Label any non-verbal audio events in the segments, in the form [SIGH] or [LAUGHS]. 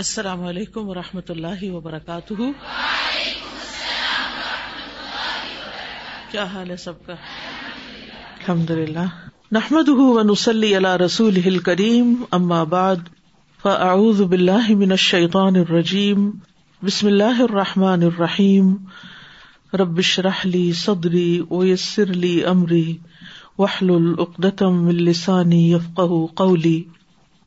السلام علیکم و رحمۃ اللہ وبرکاتہ کیا حال ہے سب کا الحمد للہ نحمد رسول الہل کریم بعد فاعوذ اللہ من شعین الرجیم بسم اللہ الرحمٰن الرحیم ربش رحلی صدری اویسرلی امری وحل العقدم السانی یفق قولی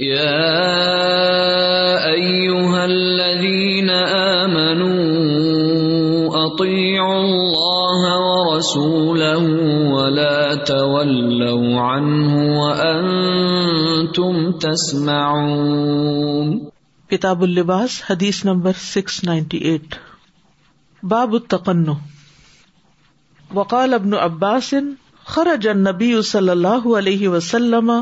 تم تسم پتاب الباس حدیث نمبر سکس نائنٹی ایٹ باب اتنو وکال ابن عباسن خرج نبی صلی اللہ علیہ وسلم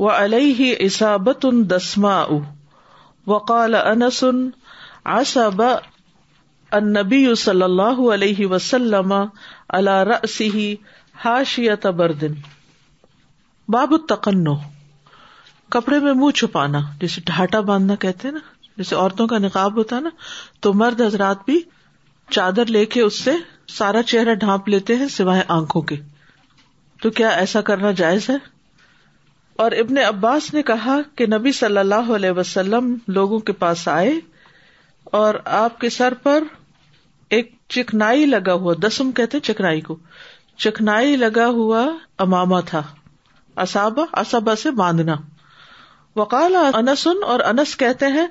و علیہ ان دسما وقال صلی اللہ علیہ وسلم باب تکن کپڑے میں منہ چھپانا جسے ڈھاٹا باندھنا کہتے نا جیسے عورتوں کا نقاب ہوتا ہے نا تو مرد حضرات بھی چادر لے کے اس سے سارا چہرہ ڈھانپ لیتے ہیں سوائے آنکھوں کے تو کیا ایسا کرنا جائز ہے اور ابن عباس نے کہا کہ نبی صلی اللہ علیہ وسلم لوگوں کے پاس آئے اور آپ کے سر پر ایک چکنائی لگا ہوا دسم کہتے چکنائی چکنائی کو لگا ہوا اماما تھا سے باندھنا وکال انسن اور انس کہتے ہیں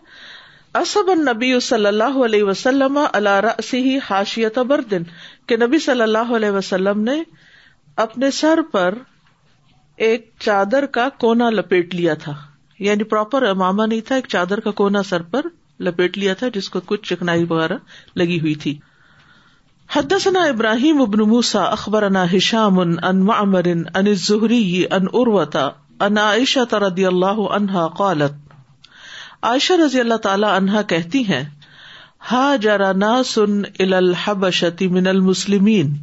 اسب نبی صلی اللہ علیہ وسلم اللہ حاشیت بردن کہ نبی صلی اللہ علیہ وسلم نے اپنے سر پر ایک چادر کا کونا لپیٹ لیا تھا یعنی پراپر اماما نہیں تھا ایک چادر کا کونا سر پر لپیٹ لیا تھا جس کو کچھ چکنائی وغیرہ لگی ہوئی تھی حدثنا ابراہیم ابن موسا اخبرنا ہشام ان معمر ان الزہری ان اروتا ان عائشہ رضی اللہ عنہا قالت عائشہ رضی اللہ تعالی عنہا کہتی ہیں ہا جرا سن ال من المسلمین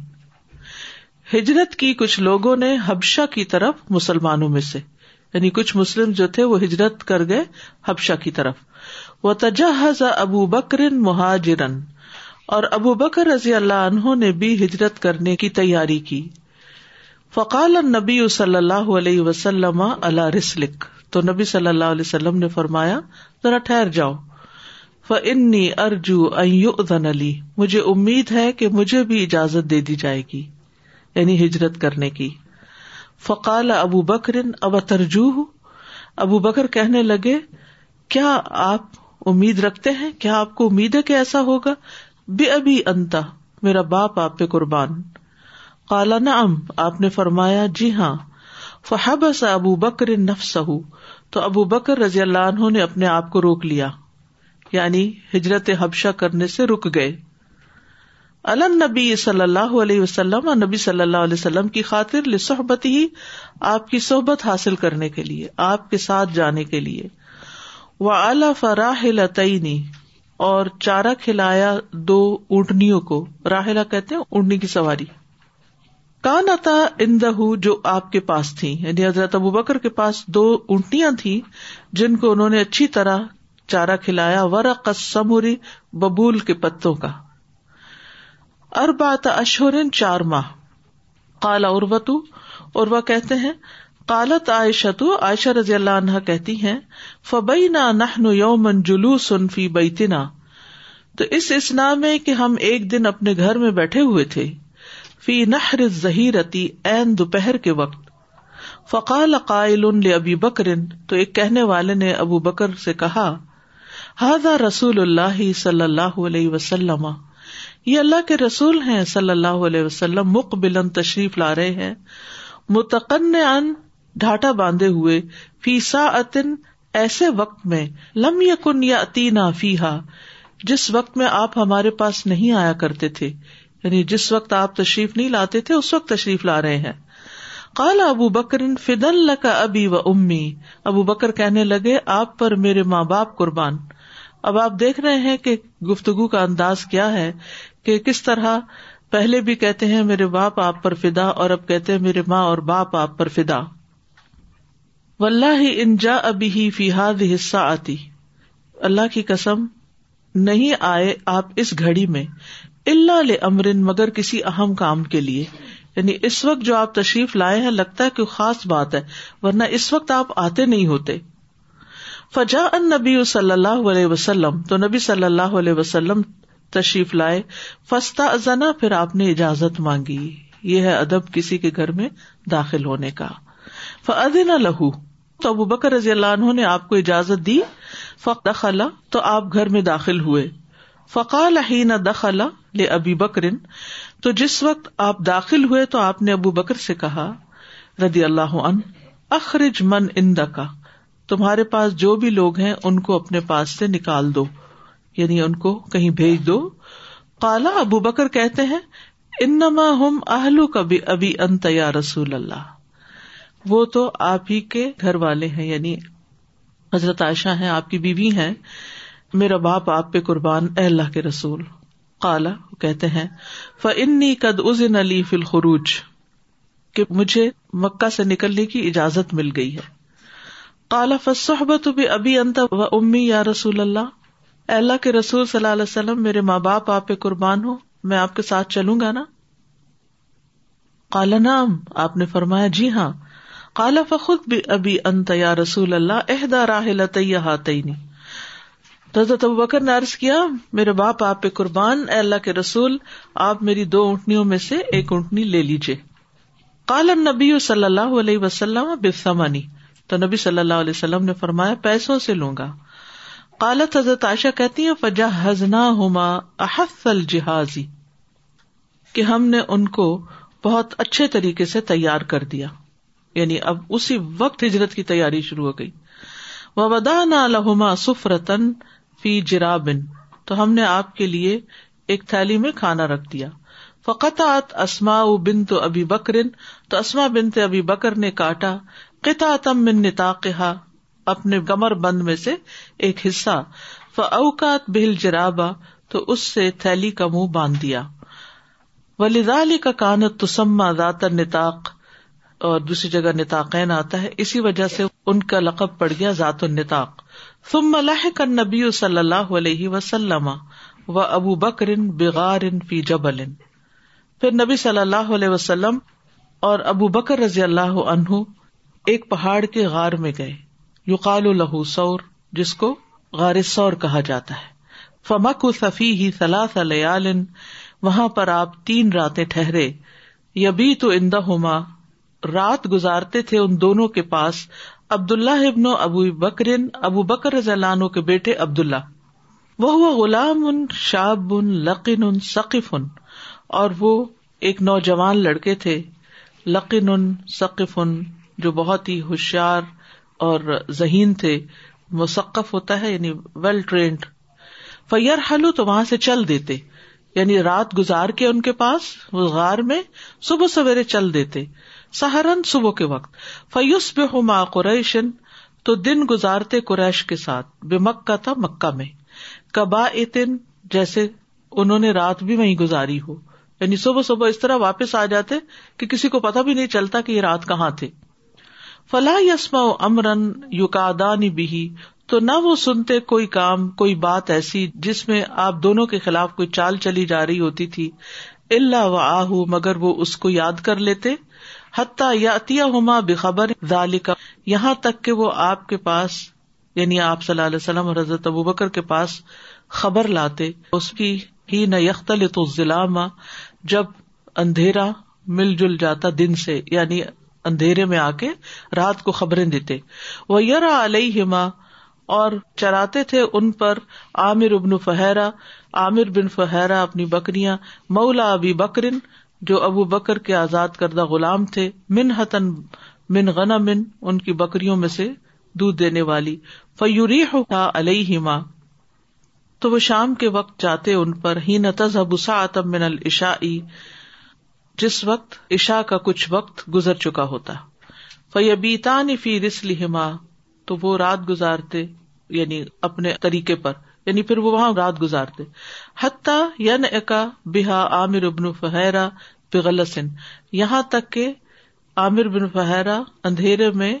ہجرت کی کچھ لوگوں نے حبشہ کی طرف مسلمانوں میں سے یعنی کچھ مسلم جو تھے وہ ہجرت کر گئے حبشہ کی طرف وہ تجہز ابو بکر مہاجرن اور ابو بکر رضی اللہ عنہ نے بھی ہجرت کرنے کی تیاری کی فقال نبی صلی اللہ علیہ وسلم اللہ رسلک تو نبی صلی اللہ علیہ وسلم نے فرمایا ذرا ٹھہر جاؤ فنی ارجو این ادن علی مجھے امید ہے کہ مجھے بھی اجازت دے دی جائے گی یعنی ہجرت کرنے کی فقال ابو بکر اب اترجو ابو بکر کہنے لگے کیا آپ امید رکھتے ہیں کیا آپ کو امید ہے کہ ایسا ہوگا بے ابھی انتا میرا باپ آپ پہ قربان کالا نعم آپ نے فرمایا جی ہاں فحب سا ابو بکر نفس تو ابو بکر اللہ عنہ نے اپنے آپ کو روک لیا یعنی ہجرت حبشہ کرنے سے رک گئے علن نبی صلی اللہ علیہ وسلم اور نبی صلی اللہ علیہ وسلم کی خاطر ہی آپ کی صحبت حاصل کرنے کے لیے آپ کے ساتھ جانے کے لیے وہ اعلی فراہ اور چارہ کھلایا دو اونٹنیوں کو راہلا کہتے ہیں اونٹنی کی سواری کان اتا اندہ جو آپ کے پاس تھی یعنی حضرت ابو بکر کے پاس دو اونٹیاں تھیں جن کو انہوں نے اچھی طرح چارہ کھلایا ورق سموری ببول کے پتوں کا اربات اشور چار ماہ کالا اربتو اروا کہتے ہیں کالت عائشہ رضی اللہ کہتی ہیں فبئی یومن جلو سنفی بیتنا تو تو اسنا میں کہ ہم ایک دن اپنے گھر میں بیٹھے ہوئے تھے فی نہر ظہیر این دوپہر کے وقت فقال قائل ابی بکرن تو ایک کہنے والے نے ابو بکر سے کہا ہاضا رسول اللہ صلی اللہ علیہ وسلم یہ اللہ کے رسول ہیں صلی اللہ علیہ وسلم مقبل تشریف لا رہے ہیں متقن ان ڈھاٹا باندھے ہوئے فیسا ایسے وقت میں لم یقن یا جس وقت میں آپ ہمارے پاس نہیں آیا کرتے تھے یعنی جس وقت آپ تشریف نہیں لاتے تھے اس وقت تشریف لا رہے ہیں کالا ابو بکر فد اللہ کا ابی و امی ابو بکر کہنے لگے آپ پر میرے ماں باپ قربان اب آپ دیکھ رہے ہیں کہ گفتگو کا انداز کیا ہے کہ کس طرح پہلے بھی کہتے ہیں میرے باپ آپ پر فدا اور اب کہتے ہیں میرے ماں اور باپ آپ پر فدا و اللہ ہی انجا ابھی ہی فیحاد حصہ آتی اللہ کی کسم نہیں آئے آپ اس گھڑی میں اللہ لے امرن مگر کسی اہم کام کے لیے یعنی اس وقت جو آپ تشریف لائے ہیں لگتا ہے کہ خاص بات ہے ورنہ اس وقت آپ آتے نہیں ہوتے فجا ان نبی صلی اللہ علیہ وسلم تو نبی صلی اللہ علیہ وسلم تشریف لائے فستا ازنا پھر آپ نے اجازت مانگی یہ ہے ادب کسی کے گھر میں داخل ہونے کا فدنا لہو تو ابو بکر رضی اللہ عنہ نے آپ کو اجازت دی دخلا تو آپ گھر میں داخل ہوئے فقال نہ دخلا لے ابی بکر تو جس وقت آپ داخل ہوئے تو آپ نے ابو بکر سے کہا ردی اللہ ان اخرج من اندا تمہارے پاس جو بھی لوگ ہیں ان کو اپنے پاس سے نکال دو یعنی ان کو کہیں بھیج دو کالا ابو بکر کہتے ہیں انما ہم آہلو کبھی ابھی انت یا رسول اللہ وہ تو آپ ہی کے گھر والے ہیں یعنی حضرت عائشہ ہیں آپ کی بیوی ہیں میرا باپ آپ پہ قربان اے اللہ کے رسول کالا کہتے ہیں فنی قد از ان علی فلخروج کہ مجھے مکہ سے نکلنے کی اجازت مل گئی ہے کالا فصحبت بھی ابھی و امی یا رسول اللہ اللہ کے رسول صلی اللہ علیہ وسلم میرے ماں باپ آپ پہ قربان ہو میں آپ کے ساتھ چلوں گا نا کالا نام آپ نے فرمایا جی ہاں کالا فخت بھی ابھی انت یا رسول اللہ عہدہ راہ بکر نے عرض کیا میرے باپ آپ پہ قربان اللہ کے رسول آپ میری دو اونٹنیوں میں سے ایک اونٹنی لے لیجیے کالن صلی اللہ علیہ وسلم بسمانی تو نبی صلی اللہ علیہ وسلم نے فرمایا پیسوں سے لوں گا قالت حضرت عائشہ کہتی ہیں فجا ہوما کہ ہم نے ان کو بہت اچھے طریقے سے تیار کر دیا یعنی اب اسی وقت ہجرت کی تیاری شروع ہو گئی وہ ودا نہ لہما سفرتن فی جرابن تو ہم نے آپ کے لیے ایک تھیلی میں کھانا رکھ دیا فقط اسما بن تو ابھی بکرن تو اسما بن تبھی بکر نے کاٹا قطع تم من نتاقا اپنے گمر بند میں سے ایک حصہ اوقات بہل جرابا تو اس سے تھیلی کا منہ باندھ دیا کا کانت نتاق اور دوسری جگہ نتاقین آتا ہے اسی وجہ سے ان کا لقب پڑ گیا ذات التاقل کر نبی و صلی اللہ علیہ وسلم و ابو بکر بغار پھر نبی صلی اللہ علیہ وسلم اور ابو بکر رضی اللہ عنہ ایک پہاڑ کے غار میں گئے یوقال لہو سور جس کو غار سور کہا جاتا ہے فمک صفی ہی فمکل وہاں پر آپ تین راتیں ٹھہرے یبی تو اندہ ہوما رات گزارتے تھے ان دونوں کے پاس عبد اللہ ابن ابو بکرن ابو بکر ضلع کے بیٹے عبد اللہ وہ ہوا غلام ان شاب ان ان لقن لقین ان اور وہ ایک نوجوان لڑکے تھے لقن لقین ثقیف جو بہت ہی ہوشیار اور ذہین تھے مسقف ہوتا ہے یعنی ویل ٹرینڈ فیئر ہلو تو وہاں سے چل دیتے یعنی رات گزار کے ان کے پاس غار میں صبح سویرے چل دیتے سہارن صبح کے وقت فیوس بے ہوما قریشن تو دن گزارتے قریش کے ساتھ بے مکہ تھا مکہ میں کبا اتن جیسے انہوں نے رات بھی وہیں گزاری ہو یعنی صبح صبح اس طرح واپس آ جاتے کہ کسی کو پتا بھی نہیں چلتا کہ یہ رات کہاں تھے فلاح یسما و سنتے کوئی کام کوئی بات ایسی جس میں آپ دونوں کے خلاف کوئی چال چلی جا رہی ہوتی تھی اللہ و آہ مگر وہ اس کو یاد کر لیتے حتیٰ یا عطیہ ہوما بے خبر کا یہاں تک کہ وہ آپ کے پاس یعنی آپ صلی اللہ علیہ وسلم اور حضرت ابو بکر کے پاس خبر لاتے اس کی ہی نہ یختل تو ضلع جب اندھیرا مل جل جاتا دن سے یعنی اندھیرے میں آ کے رات کو خبریں دیتے وہ یار علیہ ہما اور چراتے تھے ان پر عامر ابن فہرا عامر بن فہرا اپنی بکریاں مولا ابی بکرین جو ابو بکر کے آزاد کردہ غلام تھے من حتن من غنا من ان کی بکریوں میں سے دودھ دینے والی فیوری علیہ تو وہ شام کے وقت جاتے ان پر ہی نتز ابو سا من الشای جس وقت عشا کا کچھ وقت گزر چکا ہوتا فی تو وہ رات گزارتے یعنی اپنے طریقے پر یعنی پھر وہ وہاں رات گزارتے حتیٰ یعنی عامر ابن فہرا پغل سن تک تک عامر بن فہرا اندھیرے میں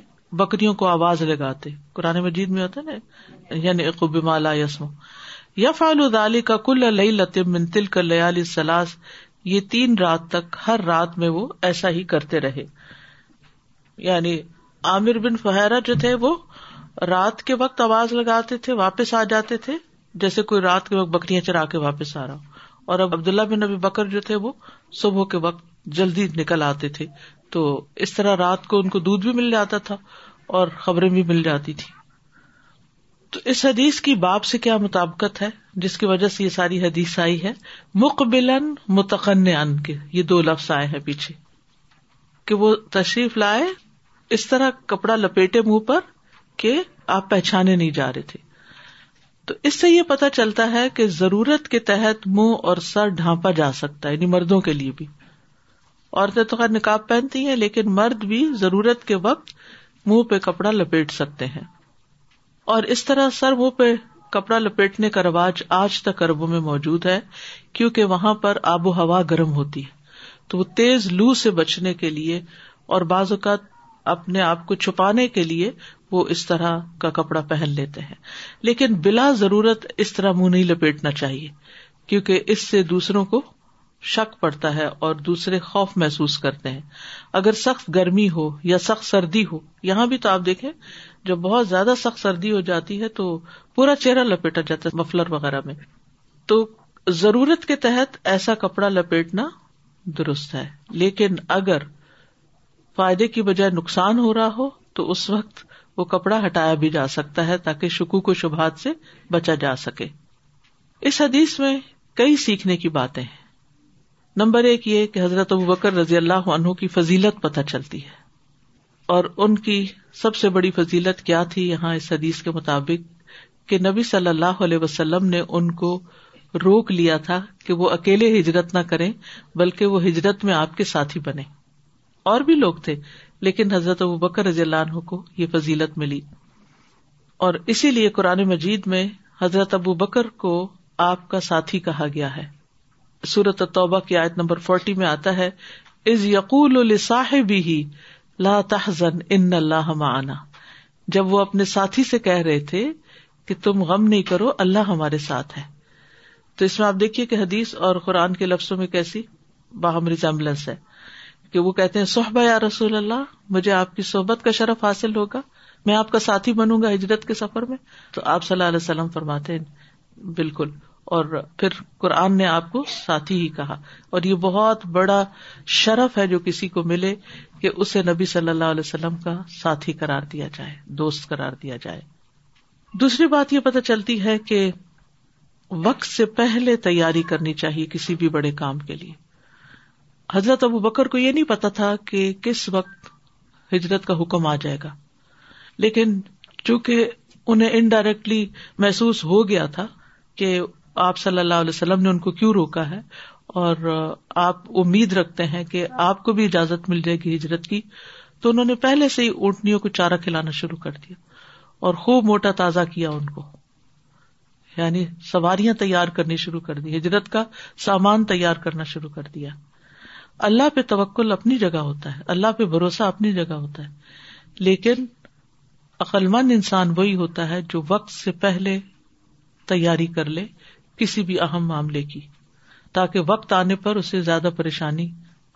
بکریوں کو آواز لگاتے قرآن مجید میں ہوتا نا یعنی یسم یا فعلدالی کا کل لئی لطم منتل کا لیالی سلاس یہ تین رات تک ہر رات میں وہ ایسا ہی کرتے رہے یعنی عامر بن فہرا جو تھے وہ رات کے وقت آواز لگاتے تھے واپس آ جاتے تھے جیسے کوئی رات کے وقت بکریاں چرا کے واپس آ رہا اور اب عبداللہ بن نبی بکر جو تھے وہ صبح کے وقت جلدی نکل آتے تھے تو اس طرح رات کو ان کو دودھ بھی مل جاتا تھا اور خبریں بھی مل جاتی تھی تو اس حدیث کی باپ سے کیا مطابقت ہے جس کی وجہ سے یہ ساری حدیث آئی ہے مقبل متقن ان کے یہ دو لفظ آئے ہیں پیچھے کہ وہ تشریف لائے اس طرح کپڑا لپیٹے منہ پر کہ آپ پہچانے نہیں جا رہے تھے تو اس سے یہ پتا چلتا ہے کہ ضرورت کے تحت منہ اور سر ڈھانپا جا سکتا ہے یعنی مردوں کے لیے بھی عورتیں تو خیر نکاب پہنتی ہیں لیکن مرد بھی ضرورت کے وقت منہ پہ کپڑا لپیٹ سکتے ہیں اور اس طرح سر منہ پہ کپڑا لپیٹنے کا رواج آج تک اربوں میں موجود ہے کیونکہ وہاں پر آب و ہوا گرم ہوتی ہے تو وہ تیز لو سے بچنے کے لیے اور بعض اوقات اپنے آپ کو چھپانے کے لیے وہ اس طرح کا کپڑا پہن لیتے ہیں لیکن بلا ضرورت اس طرح منہ نہیں لپیٹنا چاہیے کیونکہ اس سے دوسروں کو شک پڑتا ہے اور دوسرے خوف محسوس کرتے ہیں اگر سخت گرمی ہو یا سخت سردی ہو یہاں بھی تو آپ دیکھیں جب بہت زیادہ سخت سردی ہو جاتی ہے تو پورا چہرہ لپیٹا جاتا ہے مفلر وغیرہ میں تو ضرورت کے تحت ایسا کپڑا لپیٹنا درست ہے لیکن اگر فائدے کی بجائے نقصان ہو رہا ہو تو اس وقت وہ کپڑا ہٹایا بھی جا سکتا ہے تاکہ شکو کو شبہات سے بچا جا سکے اس حدیث میں کئی سیکھنے کی باتیں ہیں نمبر ایک یہ کہ حضرت ابو بکر رضی اللہ عنہ کی فضیلت پتہ چلتی ہے اور ان کی سب سے بڑی فضیلت کیا تھی یہاں اس حدیث کے مطابق کہ نبی صلی اللہ علیہ وسلم نے ان کو روک لیا تھا کہ وہ اکیلے ہجرت نہ کرے بلکہ وہ ہجرت میں آپ کے ساتھی بنے اور بھی لوگ تھے لیکن حضرت ابو بکر رضی اللہ عنہ کو یہ فضیلت ملی اور اسی لیے قرآن مجید میں حضرت ابو بکر کو آپ کا ساتھی کہا گیا ہے سورت توبہ کی آیت نمبر فورٹی میں آتا ہے از یقول صاحب ہی لا تحزن ان اللہ معنا جب وہ اپنے ساتھی سے کہہ رہے تھے کہ تم غم نہیں کرو اللہ ہمارے ساتھ ہے تو اس میں آپ دیکھیے کہ حدیث اور قرآن کے لفظوں میں کیسی باہم ریزمبلنس ہے کہ وہ کہتے ہیں یا رسول اللہ مجھے آپ کی صحبت کا شرف حاصل ہوگا میں آپ کا ساتھی بنوں گا ہجرت کے سفر میں تو آپ صلی اللہ علیہ وسلم فرماتے ہیں بالکل اور پھر قرآن نے آپ کو ساتھی ہی کہا اور یہ بہت بڑا شرف ہے جو کسی کو ملے کہ اسے نبی صلی اللہ علیہ وسلم کا ساتھی کرار دیا جائے دوست کرار دیا جائے دوسری بات یہ پتہ چلتی ہے کہ وقت سے پہلے تیاری کرنی چاہیے کسی بھی بڑے کام کے لیے حضرت ابو بکر کو یہ نہیں پتا تھا کہ کس وقت ہجرت کا حکم آ جائے گا لیکن چونکہ انہیں انڈائریکٹلی محسوس ہو گیا تھا کہ آپ صلی اللہ علیہ وسلم نے ان کو کیوں روکا ہے اور آپ امید رکھتے ہیں کہ آپ کو بھی اجازت مل جائے گی ہجرت کی تو انہوں نے پہلے سے ہی اونٹنیوں کو چارہ کھلانا شروع کر دیا اور خوب موٹا تازہ کیا ان کو یعنی سواریاں تیار کرنی شروع کر دی ہجرت کا سامان تیار کرنا شروع کر دیا اللہ پہ توکل اپنی جگہ ہوتا ہے اللہ پہ بھروسہ اپنی جگہ ہوتا ہے لیکن عقلمند انسان وہی ہوتا ہے جو وقت سے پہلے تیاری کر لے کسی بھی اہم معاملے کی تاکہ وقت آنے پر اسے زیادہ پریشانی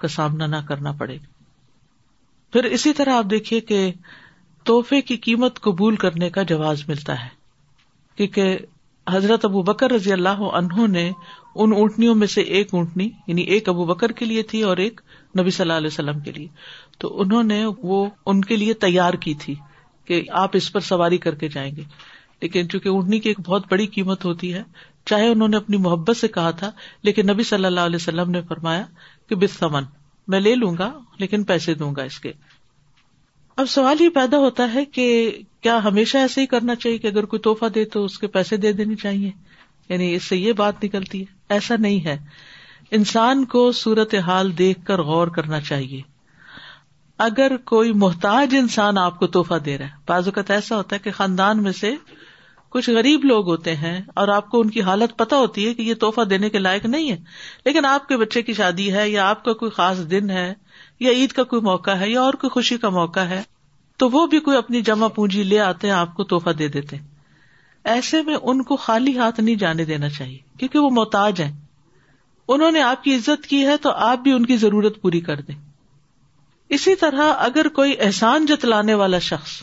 کا سامنا نہ کرنا پڑے پھر اسی طرح آپ دیکھیے کہ توحفے کی قیمت قبول کرنے کا جواز ملتا ہے کیونکہ حضرت ابو بکر رضی اللہ عنہ نے ان اونٹنیوں میں سے ایک اونٹنی یعنی ایک ابو بکر کے لیے تھی اور ایک نبی صلی اللہ علیہ وسلم کے لیے تو انہوں نے وہ ان کے لیے تیار کی تھی کہ آپ اس پر سواری کر کے جائیں گے لیکن چونکہ اونٹنی کی ایک بہت بڑی قیمت ہوتی ہے چاہے انہوں نے اپنی محبت سے کہا تھا لیکن نبی صلی اللہ علیہ وسلم نے فرمایا کہ سمن میں لے لوں گا لیکن پیسے دوں گا اس کے اب سوال یہ پیدا ہوتا ہے کہ کیا ہمیشہ ایسے ہی کرنا چاہیے کہ اگر کوئی توحفہ دے تو اس کے پیسے دے دینے چاہیے یعنی اس سے یہ بات نکلتی ہے ایسا نہیں ہے انسان کو صورت حال دیکھ کر غور کرنا چاہیے اگر کوئی محتاج انسان آپ کو تحفہ دے رہا ہے بعض اوقات ایسا ہوتا ہے کہ خاندان میں سے کچھ غریب لوگ ہوتے ہیں اور آپ کو ان کی حالت پتا ہوتی ہے کہ یہ توحفہ دینے کے لائق نہیں ہے لیکن آپ کے بچے کی شادی ہے یا آپ کا کوئی خاص دن ہے یا عید کا کوئی موقع ہے یا اور کوئی خوشی کا موقع ہے تو وہ بھی کوئی اپنی جمع پونجی لے آتے ہیں آپ کو توحفہ دے دیتے ایسے میں ان کو خالی ہاتھ نہیں جانے دینا چاہیے کیونکہ وہ محتاج ہیں انہوں نے آپ کی عزت کی ہے تو آپ بھی ان کی ضرورت پوری کر دیں اسی طرح اگر کوئی احسان جتلانے والا شخص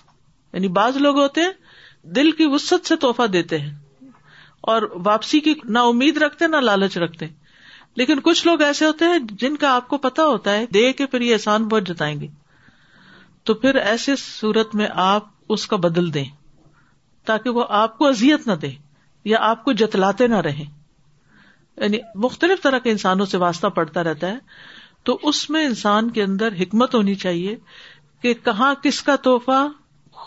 یعنی بعض لوگ ہوتے ہیں دل کی وسط سے توحفہ دیتے ہیں اور واپسی کی نہ امید رکھتے نہ لالچ رکھتے لیکن کچھ لوگ ایسے ہوتے ہیں جن کا آپ کو پتا ہوتا ہے دے کے پھر یہ احسان بہت جتائیں گے تو پھر ایسے صورت میں آپ اس کا بدل دیں تاکہ وہ آپ کو اذیت نہ دے یا آپ کو جتلاتے نہ رہیں یعنی مختلف طرح کے انسانوں سے واسطہ پڑتا رہتا ہے تو اس میں انسان کے اندر حکمت ہونی چاہیے کہ کہاں کس کا تحفہ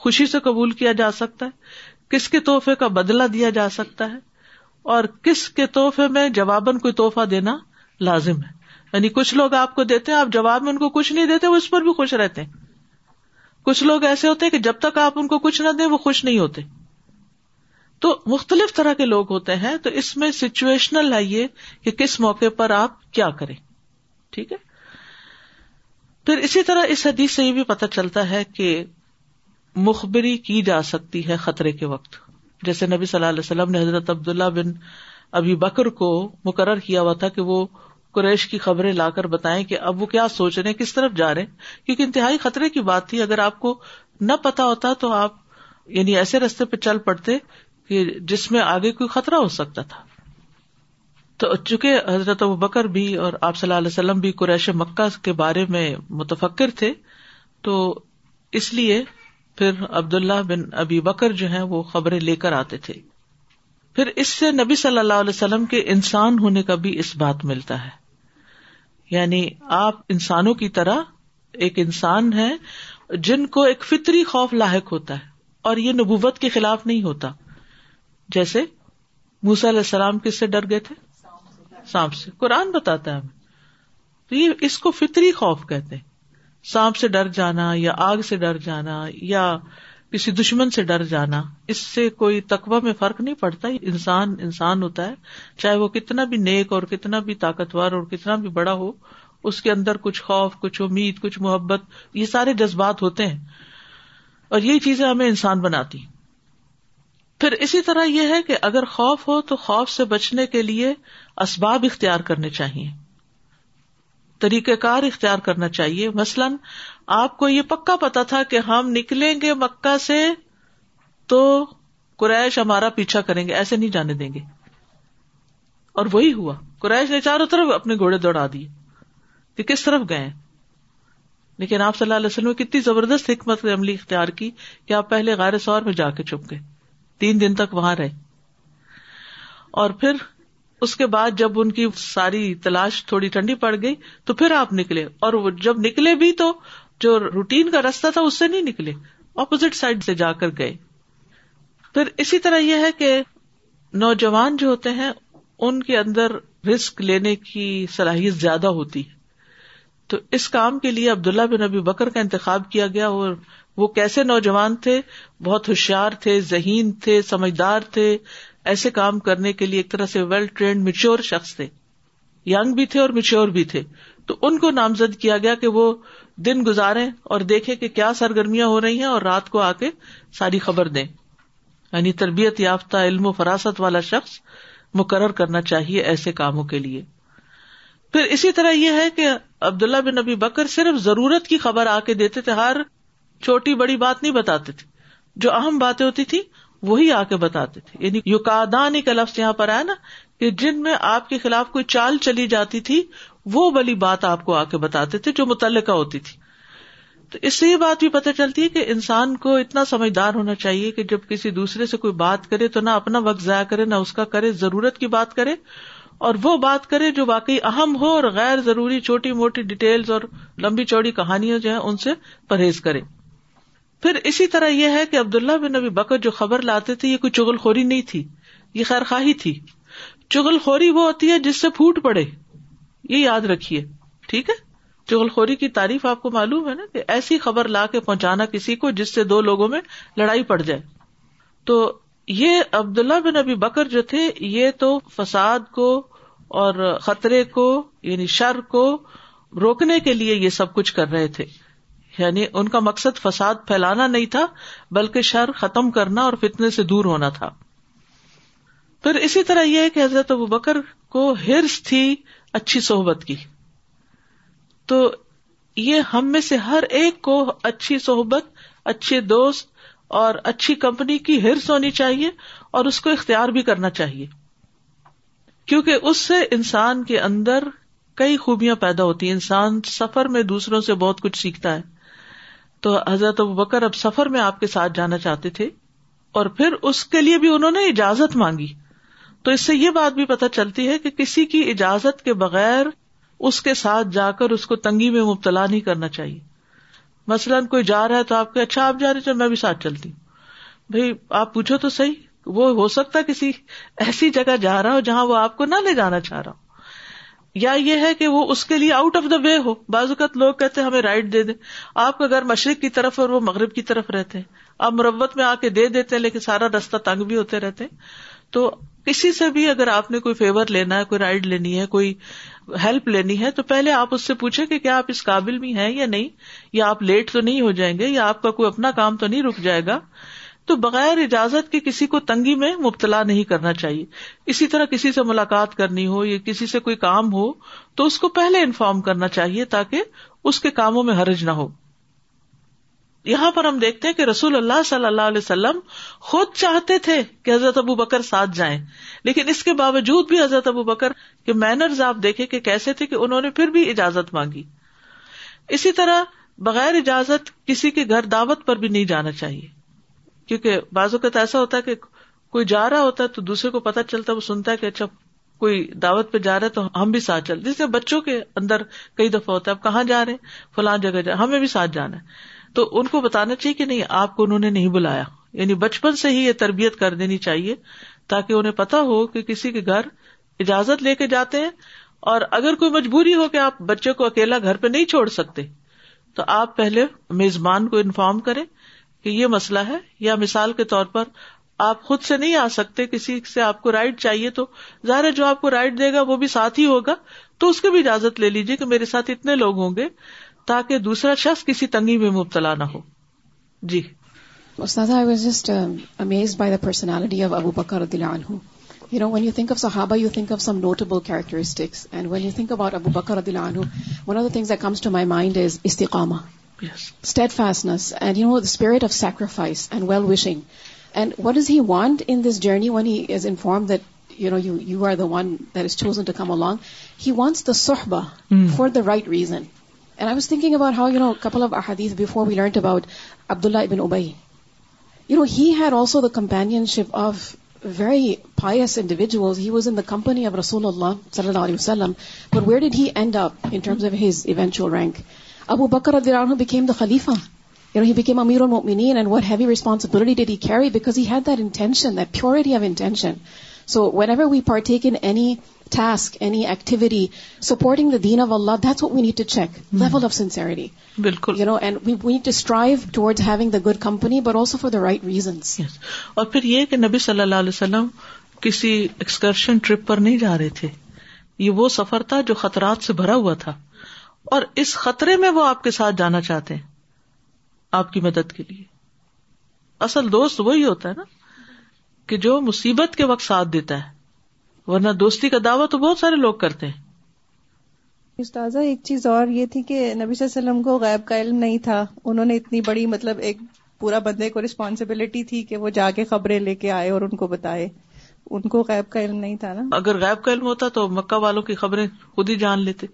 خوشی سے قبول کیا جا سکتا ہے کس کے تحفے کا بدلا دیا جا سکتا ہے اور کس کے تحفے میں جواباً کوئی تحفہ دینا لازم ہے یعنی کچھ لوگ آپ کو دیتے ہیں آپ جواب میں ان کو کچھ نہیں دیتے وہ اس پر بھی خوش رہتے ہیں کچھ لوگ ایسے ہوتے ہیں کہ جب تک آپ ان کو کچھ نہ دیں وہ خوش نہیں ہوتے تو مختلف طرح کے لوگ ہوتے ہیں تو اس میں سچویشنل ہے یہ کہ کس موقع پر آپ کیا کریں ٹھیک ہے پھر اسی طرح اس حدیث سے یہ بھی پتہ چلتا ہے کہ مخبری کی جا سکتی ہے خطرے کے وقت جیسے نبی صلی اللہ علیہ وسلم نے حضرت عبداللہ بن ابھی بکر کو مقرر کیا ہوا تھا کہ وہ قریش کی خبریں لا کر بتائیں کہ اب وہ کیا سوچ رہے کس طرف جا رہے ہیں کیونکہ انتہائی خطرے کی بات تھی اگر آپ کو نہ پتا ہوتا تو آپ یعنی ایسے رستے پہ چل پڑتے کہ جس میں آگے کوئی خطرہ ہو سکتا تھا تو چونکہ حضرت ابو بکر بھی اور آپ صلی اللہ علیہ وسلم بھی قریش مکہ کے بارے میں متفکر تھے تو اس لیے پھر عبد اللہ بن ابھی بکر جو ہے وہ خبریں لے کر آتے تھے پھر اس سے نبی صلی اللہ علیہ وسلم کے انسان ہونے کا بھی اس بات ملتا ہے یعنی آپ انسانوں کی طرح ایک انسان ہے جن کو ایک فطری خوف لاحق ہوتا ہے اور یہ نبوت کے خلاف نہیں ہوتا جیسے موس علیہ السلام کس سے ڈر گئے تھے سانپ سے قرآن بتاتا ہے ہمیں تو یہ اس کو فطری خوف کہتے ہیں سانپ سے ڈر جانا یا آگ سے ڈر جانا یا کسی دشمن سے ڈر جانا اس سے کوئی تقوی میں فرق نہیں پڑتا انسان انسان ہوتا ہے چاہے وہ کتنا بھی نیک اور کتنا بھی طاقتور اور کتنا بھی بڑا ہو اس کے اندر کچھ خوف کچھ امید کچھ محبت یہ سارے جذبات ہوتے ہیں اور یہی چیزیں ہمیں انسان بناتی پھر اسی طرح یہ ہے کہ اگر خوف ہو تو خوف سے بچنے کے لیے اسباب اختیار کرنے چاہیے طریقہ کار اختیار کرنا چاہیے مثلاً آپ کو یہ پکا پتا تھا کہ ہم نکلیں گے مکہ سے تو قریش ہمارا پیچھا کریں گے ایسے نہیں جانے دیں گے اور وہی ہوا قریش نے چاروں طرف اپنے گھوڑے دوڑا دیے کہ کس طرف گئے لیکن آپ صلی اللہ علیہ وسلم کتنی زبردست حکمت عملی اختیار کی کہ آپ پہلے غیر سور میں جا کے چپ گئے تین دن تک وہاں رہے اور پھر اس کے بعد جب ان کی ساری تلاش تھوڑی ٹھنڈی پڑ گئی تو پھر آپ نکلے اور جب نکلے بھی تو جو روٹین کا رستہ تھا اس سے نہیں نکلے اپوزٹ سائڈ سے جا کر گئے پھر اسی طرح یہ ہے کہ نوجوان جو ہوتے ہیں ان کے اندر رسک لینے کی صلاحیت زیادہ ہوتی ہے تو اس کام کے لیے عبداللہ بن نبی بکر کا انتخاب کیا گیا اور وہ کیسے نوجوان تھے بہت ہوشیار تھے ذہین تھے سمجھدار تھے ایسے کام کرنے کے لیے ایک طرح سے ویل ٹرینڈ میچیور شخص تھے یگ بھی تھے اور میچیور بھی تھے تو ان کو نامزد کیا گیا کہ وہ دن گزارے اور دیکھے کہ کیا سرگرمیاں ہو رہی ہیں اور رات کو آ کے ساری خبر دیں یعنی تربیت یافتہ علم و فراست والا شخص مقرر کرنا چاہیے ایسے کاموں کے لیے پھر اسی طرح یہ ہے کہ عبداللہ بن نبی بکر صرف ضرورت کی خبر آ کے دیتے تھے ہر چھوٹی بڑی بات نہیں بتاتے تھے جو اہم باتیں ہوتی تھی وہی آ کے بتاتے تھے یعنی یو کا لفظ یہاں پر آیا نا کہ جن میں آپ کے خلاف کوئی چال چلی جاتی تھی وہ بلی بات آپ کو آ کے بتاتے تھے جو متعلقہ ہوتی تھی تو اس سے یہ بات بھی پتہ چلتی ہے کہ انسان کو اتنا سمجھدار ہونا چاہیے کہ جب کسی دوسرے سے کوئی بات کرے تو نہ اپنا وقت ضائع کرے نہ اس کا کرے ضرورت کی بات کرے اور وہ بات کرے جو واقعی اہم ہو اور غیر ضروری چھوٹی موٹی ڈیٹیلز اور لمبی چوڑی کہانیاں جو ہیں ان سے پرہیز کرے پھر اسی طرح یہ ہے کہ عبداللہ بن نبی بکر جو خبر لاتے تھے یہ کوئی خوری نہیں تھی یہ خیر خواہی تھی خوری وہ ہوتی ہے جس سے پھوٹ پڑے یہ یاد رکھیے ٹھیک ہے خوری کی تعریف آپ کو معلوم ہے نا کہ ایسی خبر لا کے پہنچانا کسی کو جس سے دو لوگوں میں لڑائی پڑ جائے تو یہ عبداللہ بن نبی بکر جو تھے یہ تو فساد کو اور خطرے کو یعنی شر کو روکنے کے لیے یہ سب کچھ کر رہے تھے یعنی ان کا مقصد فساد پھیلانا نہیں تھا بلکہ شر ختم کرنا اور فتنے سے دور ہونا تھا پھر اسی طرح یہ کہ حضرت ابو بکر کو ہرس تھی اچھی صحبت کی تو یہ ہم میں سے ہر ایک کو اچھی صحبت اچھے دوست اور اچھی کمپنی کی ہرس ہونی چاہیے اور اس کو اختیار بھی کرنا چاہیے کیونکہ اس سے انسان کے اندر کئی خوبیاں پیدا ہوتی ہیں انسان سفر میں دوسروں سے بہت کچھ سیکھتا ہے تو حضرت ابو بکر اب سفر میں آپ کے ساتھ جانا چاہتے تھے اور پھر اس کے لیے بھی انہوں نے اجازت مانگی تو اس سے یہ بات بھی پتہ چلتی ہے کہ کسی کی اجازت کے بغیر اس کے ساتھ جا کر اس کو تنگی میں مبتلا نہیں کرنا چاہیے مثلاً کوئی جا رہا ہے تو آپ کے اچھا آپ جا رہے تو میں بھی ساتھ چلتی ہوں بھائی آپ پوچھو تو صحیح وہ ہو سکتا کسی ایسی جگہ جا رہا ہو جہاں وہ آپ کو نہ لے جانا چاہ رہا ہوں یا یہ ہے کہ وہ اس کے لیے آؤٹ آف دا وے ہو بعض اوقات لوگ کہتے ہمیں رائٹ دے دیں آپ کا گھر مشرق کی طرف اور وہ مغرب کی طرف رہتے ہیں آپ مربت میں آ کے دے دیتے ہیں لیکن سارا رستہ تنگ بھی ہوتے رہتے ہیں تو کسی سے بھی اگر آپ نے کوئی فیور لینا ہے کوئی رائڈ لینی ہے کوئی ہیلپ لینی ہے تو پہلے آپ اس سے پوچھیں کہ کیا آپ اس قابل بھی ہیں یا نہیں یا آپ لیٹ تو نہیں ہو جائیں گے یا آپ کا کوئی اپنا کام تو نہیں رک جائے گا تو بغیر اجازت کے کسی کو تنگی میں مبتلا نہیں کرنا چاہیے اسی طرح کسی سے ملاقات کرنی ہو یا کسی سے کوئی کام ہو تو اس کو پہلے انفارم کرنا چاہیے تاکہ اس کے کاموں میں حرج نہ ہو یہاں پر ہم دیکھتے ہیں کہ رسول اللہ صلی اللہ علیہ وسلم خود چاہتے تھے کہ حضرت ابو بکر ساتھ جائیں لیکن اس کے باوجود بھی حضرت ابو بکر کے مینرز آپ دیکھے کہ کیسے تھے کہ انہوں نے پھر بھی اجازت مانگی اسی طرح بغیر اجازت کسی کے گھر دعوت پر بھی نہیں جانا چاہیے کیونکہ بازو اوقات ایسا ہوتا ہے کہ کوئی جا رہا ہوتا ہے تو دوسرے کو پتا چلتا ہے وہ سنتا ہے کہ اچھا کوئی دعوت پہ جا رہا ہے تو ہم بھی ساتھ چلتے جسے بچوں کے اندر کئی دفعہ ہوتا ہے کہاں جا رہے ہیں فلاں جگہ جا ہمیں بھی ساتھ جانا ہے تو ان کو بتانا چاہیے کہ نہیں آپ کو انہوں نے نہیں بلایا یعنی بچپن سے ہی یہ تربیت کر دینی چاہیے تاکہ انہیں پتا ہو کہ کسی کے گھر اجازت لے کے جاتے ہیں اور اگر کوئی مجبوری ہو کہ آپ بچے کو اکیلا گھر پہ نہیں چھوڑ سکتے تو آپ پہلے میزبان کو انفارم کریں کہ یہ مسئلہ ہے یا مثال کے طور پر آپ خود سے نہیں آ سکتے کسی سے آپ کو رائٹ چاہیے تو ظاہر ہے جو آپ کو رائٹ دے گا وہ بھی ساتھ ہی ہوگا تو اس کی بھی اجازت لے لیجیے کہ میرے ساتھ اتنے لوگ ہوں گے تاکہ دوسرا شخص کسی تنگی میں مبتلا نہ ہو جی استاد I was just amazed by the personality of Abu Bakr دلان ہو you know when you think of صحابا you think of some notable characteristics and when you think about Abu Bakr دلان ہو one of the things that comes to my mind is استقامہ and you know spirit of sacrifice and well wishing and what is he want in this journey one has in form that you know you you are the one that is chosen to come along he wants the سوحبا for the right reason and I was thinking about how you know couple of احادیس before we learnt about Abdul Allah bin Ubayy you know head also the companionship of very pious individual he was in company of رسول اللہ صلی اللہ علیہ وسلم but where did he end up in terms of his eventual rank Abu Bakr radiallahu became the Khalifa. You know, he became Amir al-Mu'mineen and what heavy responsibility did he carry because he had that intention, that purity of intention. So whenever we partake in any task, any activity, supporting the deen of Allah, that's what we need to check. Mm. Level of sincerity. بالکل. You know, and we, we need to strive towards having the good company, but also for the right reasons. Yes. اور پھر یہ کہ نبی صلی اللہ علیہ وسلم کسی ایکسکرشن ٹرپ پر نہیں جا رہے تھے یہ وہ سفر تھا جو خطرات سے بھرا ہوا تھا اور اس خطرے میں وہ آپ کے ساتھ جانا چاہتے ہیں آپ کی مدد کے لیے اصل دوست وہی ہوتا ہے نا کہ جو مصیبت کے وقت ساتھ دیتا ہے ورنہ دوستی کا دعویٰ تو بہت سارے لوگ کرتے ہیں استاذہ ایک چیز اور یہ تھی کہ نبی صلی اللہ علیہ وسلم کو غائب کا علم نہیں تھا انہوں نے اتنی بڑی مطلب ایک پورا بندے کو ریسپانسبلٹی تھی کہ وہ جا کے خبریں لے کے آئے اور ان کو بتائے ان کو غائب کا علم نہیں تھا نا اگر غائب کا علم ہوتا تو مکہ والوں کی خبریں خود ہی جان لیتے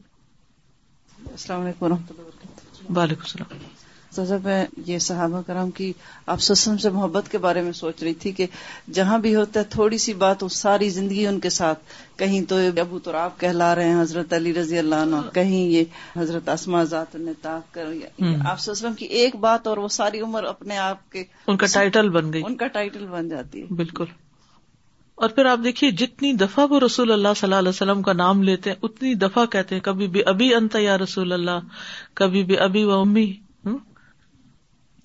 السلام علیکم و رحمۃ اللہ وبرکاتہ وعلیکم السلام سر میں یہ صحابہ کرام کی آپ سسم سے محبت کے بارے میں سوچ رہی تھی کہ جہاں بھی ہوتا ہے تھوڑی سی بات وہ ساری زندگی ان کے ساتھ کہیں تو ابو تو آپ کہلا رہے ہیں حضرت علی رضی اللہ عنہ کہیں یہ حضرت اسما ذات نے الق کر آپ سسم کی ایک بات اور وہ ساری عمر اپنے آپ کے ان کا ٹائٹل بن گئی ان کا ٹائٹل بن جاتی ہے بالکل اور پھر آپ دیکھیے جتنی دفعہ وہ رسول اللہ صلی اللہ علیہ وسلم کا نام لیتے اتنی دفعہ کہتے ہیں کبھی بھی ابھی انت یا رسول اللہ کبھی بھی ابھی و امی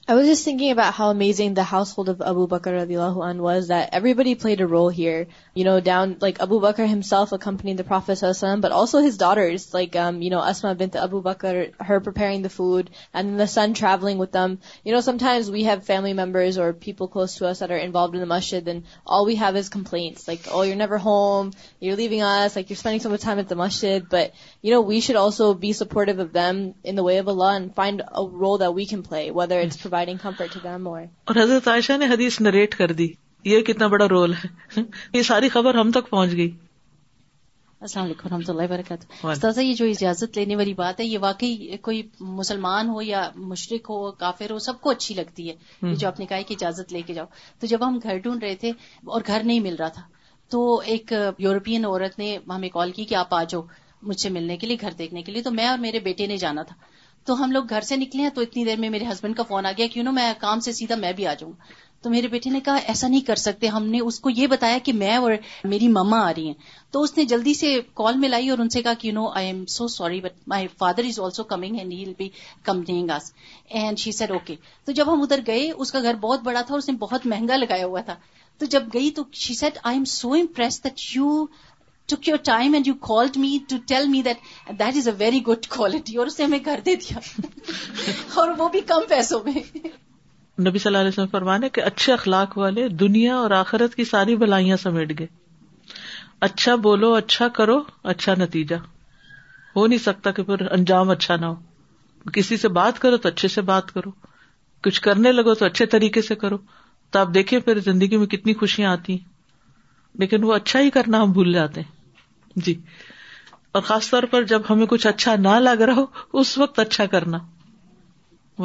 I was just thinking about how amazing the household of Abu Bakr radiallahu anhu was, that everybody played a role here. You know, down, like, Abu Bakr himself accompanied the Prophet sallallahu alaihi wasallam, but also his daughters, like, um, Asma bint Abu Bakr, her preparing the food, and the son traveling with them. You know, sometimes we have family members or people close to us that are involved in the masjid, and all we have is complaints, like, oh, you're never home, you're leaving us, like, you're spending so much time at the masjid. But, you know, we should also be supportive of them in the way of Allah and find a role that we can play, whether it's mm. providing providing comfort to اور حضرت Aisha نے حدیث narrate کر دی یہ کتنا بڑا role ہے یہ ساری خبر ہم تک پہنچ گئی السلام علیکم رحمۃ اللہ وبرکاتہ تازہ یہ جو اجازت لینے والی بات ہے یہ واقعی کوئی مسلمان ہو یا مشرق ہو کافر ہو سب کو اچھی لگتی ہے جو آپ نے کہا کہ اجازت لے کے جاؤ تو جب ہم گھر ڈھونڈ رہے تھے اور گھر نہیں مل رہا تھا تو ایک یورپین عورت نے ہمیں کال کی کہ آپ آ جاؤ مجھ سے ملنے کے لیے گھر دیکھنے کے لیے تو میں اور میرے بیٹے نے جانا تھا تو ہم لوگ گھر سے نکلے ہیں تو اتنی دیر میں میرے ہسبینڈ کا فون آ گیا میں کام سے سیدھا میں بھی آ جاؤں تو میرے بیٹے نے کہا ایسا نہیں کر سکتے ہم نے اس کو یہ بتایا کہ میں اور میری مما آ رہی ہیں تو اس نے جلدی سے کال میں لائی اور ان سے کہا کہ you know I am so sorry but my father is also coming and he'll be come as and she said okay تو جب ہم ادھر گئے اس کا گھر بہت بڑا تھا اور اس نے بہت مہنگا لگایا ہوا تھا تو جب گئی تو she said I am so impressed that you اور اسے ہمیں کر دیا اور وہ بھی کم پیسوں میں نبی صلی اللہ علیہ وسلم فرمانے کہ اچھے اخلاق والے دنیا اور آخرت کی ساری بلائیاں سمیٹ گئے اچھا بولو اچھا کرو اچھا نتیجہ ہو نہیں سکتا کہ پھر انجام اچھا نہ ہو کسی سے بات کرو تو اچھے سے بات کرو کچھ کرنے لگو تو اچھے طریقے سے کرو تو آپ دیکھیں پھر زندگی میں کتنی خوشیاں آتی ہیں لیکن وہ اچھا ہی کرنا ہم بھول جاتے ہیں جی اور خاص طور پر جب ہمیں کچھ اچھا نہ لگ رہا ہو اس وقت اچھا کرنا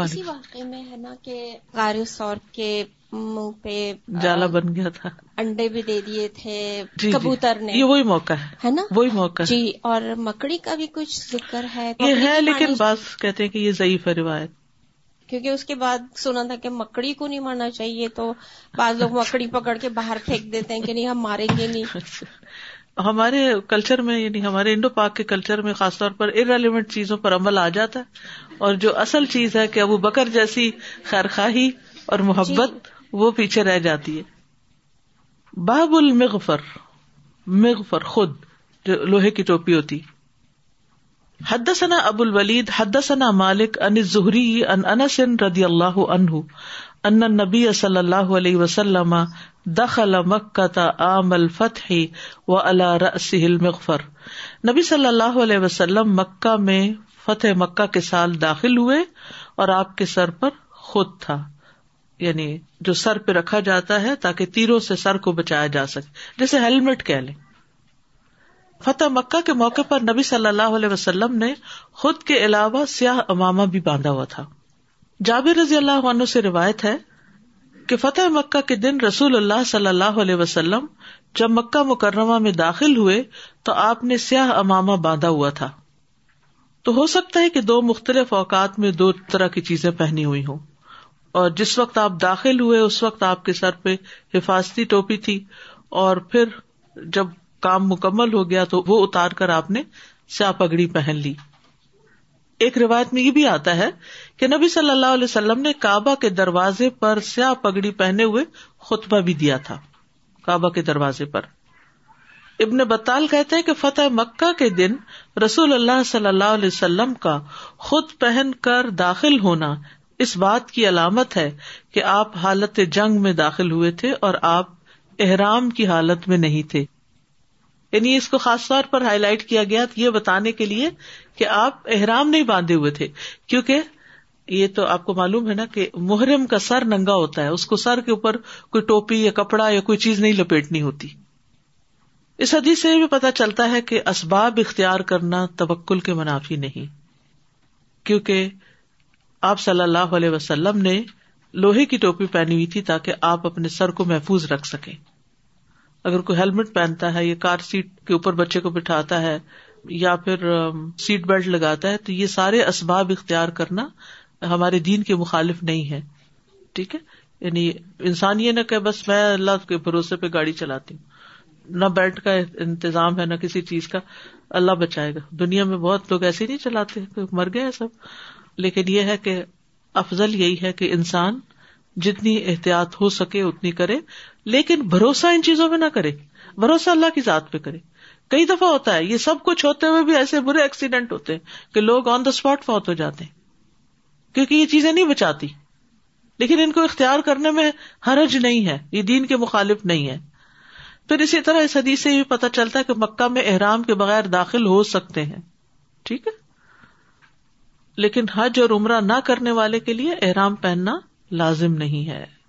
اسی واقعے میں ہے نا کہ غار سور کے منہ پہ جالا بن گیا تھا انڈے بھی دے دیے تھے جی، جی۔ کبوتر نے یہ وہی موقع ہے نا وہی موقع جی اور مکڑی کا بھی کچھ ذکر ہے یہ ہے لیکن بعض کہتے ہیں کہ یہ ضعیف ہے روایت کیونکہ اس کے بعد سنا تھا کہ مکڑی کو نہیں مارنا چاہیے تو بعض لوگ مکڑی پکڑ کے باہر پھینک دیتے ہیں کہ نہیں ہم ماریں گے نہیں [LAUGHS] ہمارے کلچر میں یعنی ہمارے انڈو پاک کے کلچر میں خاص طور پر ارریلیونٹ چیزوں پر عمل آ جاتا ہے اور جو اصل چیز ہے کہ ابو بکر جیسی خیر خاہی اور جی۔ محبت وہ پیچھے رہ جاتی ہے باب المغفر مغفر خود جو لوہے کی ٹوپی ہوتی حد ثنا ابو الولید حد ثنا مالک ان زہری ان ردی اللہ انہ ان نبی صلی اللہ علیہ وسلم دخل مکہ عام و دخ المغفر نبی صلی اللہ علیہ وسلم مکہ میں فتح مکہ کے سال داخل ہوئے اور آپ کے سر پر خود تھا یعنی جو سر پہ رکھا جاتا ہے تاکہ تیروں سے سر کو بچایا جا سکے جیسے ہیلمٹ کہہ لیں فتح مکہ کے موقع پر نبی صلی اللہ علیہ وسلم نے خود کے علاوہ سیاہ امامہ بھی باندھا ہوا تھا جاب رضی اللہ عنہ سے روایت ہے کہ فتح مکہ کے دن رسول اللہ صلی اللہ علیہ وسلم جب مکہ مکرمہ میں داخل ہوئے تو آپ نے سیاہ امامہ باندھا ہوا تھا تو ہو سکتا ہے کہ دو مختلف اوقات میں دو طرح کی چیزیں پہنی ہوئی ہوں اور جس وقت آپ داخل ہوئے اس وقت آپ کے سر پہ حفاظتی ٹوپی تھی اور پھر جب کام مکمل ہو گیا تو وہ اتار کر آپ نے سیاہ پگڑی پہن لی ایک روایت میں یہ بھی آتا ہے کہ نبی صلی اللہ علیہ وسلم نے کابا کے دروازے پر سیاہ پگڑی پہنے ہوئے خطبہ بھی دیا تھا کے دروازے پر ابن بطال کہتے ہیں کہ فتح مکہ کے دن رسول اللہ صلی اللہ علیہ وسلم کا خود پہن کر داخل ہونا اس بات کی علامت ہے کہ آپ حالت جنگ میں داخل ہوئے تھے اور آپ احرام کی حالت میں نہیں تھے یعنی اس کو خاص طور پر ہائی لائٹ کیا گیا یہ بتانے کے لیے کہ آپ احرام نہیں باندھے ہوئے تھے کیونکہ یہ تو آپ کو معلوم ہے نا کہ محرم کا سر ننگا ہوتا ہے اس کو سر کے اوپر کوئی ٹوپی یا کپڑا یا کوئی چیز نہیں لپیٹنی ہوتی اس حدیث سے بھی پتا چلتا ہے کہ اسباب اختیار کرنا تبکل کے منافی نہیں کیونکہ آپ صلی اللہ علیہ وسلم نے لوہے کی ٹوپی پہنی ہوئی تھی تاکہ آپ اپنے سر کو محفوظ رکھ سکیں اگر کوئی ہیلمٹ پہنتا ہے یا کار سیٹ کے اوپر بچے کو بٹھاتا ہے یا پھر سیٹ بیلٹ لگاتا ہے تو یہ سارے اسباب اختیار کرنا ہمارے دین کے مخالف نہیں ہے ٹھیک ہے یعنی انسان یہ نہ کہ بس میں اللہ کے بھروسے پہ گاڑی چلاتی ہوں نہ بیلٹ کا انتظام ہے نہ کسی چیز کا اللہ بچائے گا دنیا میں بہت لوگ ایسے نہیں چلاتے مر گئے ہیں سب لیکن یہ ہے کہ افضل یہی ہے کہ انسان جتنی احتیاط ہو سکے اتنی کرے لیکن بھروسہ ان چیزوں پہ نہ کرے بھروسہ اللہ کی ذات پہ کرے کئی دفعہ ہوتا ہے یہ سب کچھ ہوتے ہوئے بھی ایسے برے ایکسیڈینٹ ہوتے ہیں کہ لوگ آن دا اسپاٹ فوت ہو جاتے ہیں کیونکہ یہ چیزیں نہیں بچاتی لیکن ان کو اختیار کرنے میں حرج نہیں ہے یہ دین کے مخالف نہیں ہے پھر اسی طرح اس حدیث سے پتا چلتا ہے کہ مکہ میں احرام کے بغیر داخل ہو سکتے ہیں ٹھیک ہے لیکن حج اور عمرہ نہ کرنے والے کے لیے احرام پہننا لازم نہیں ہے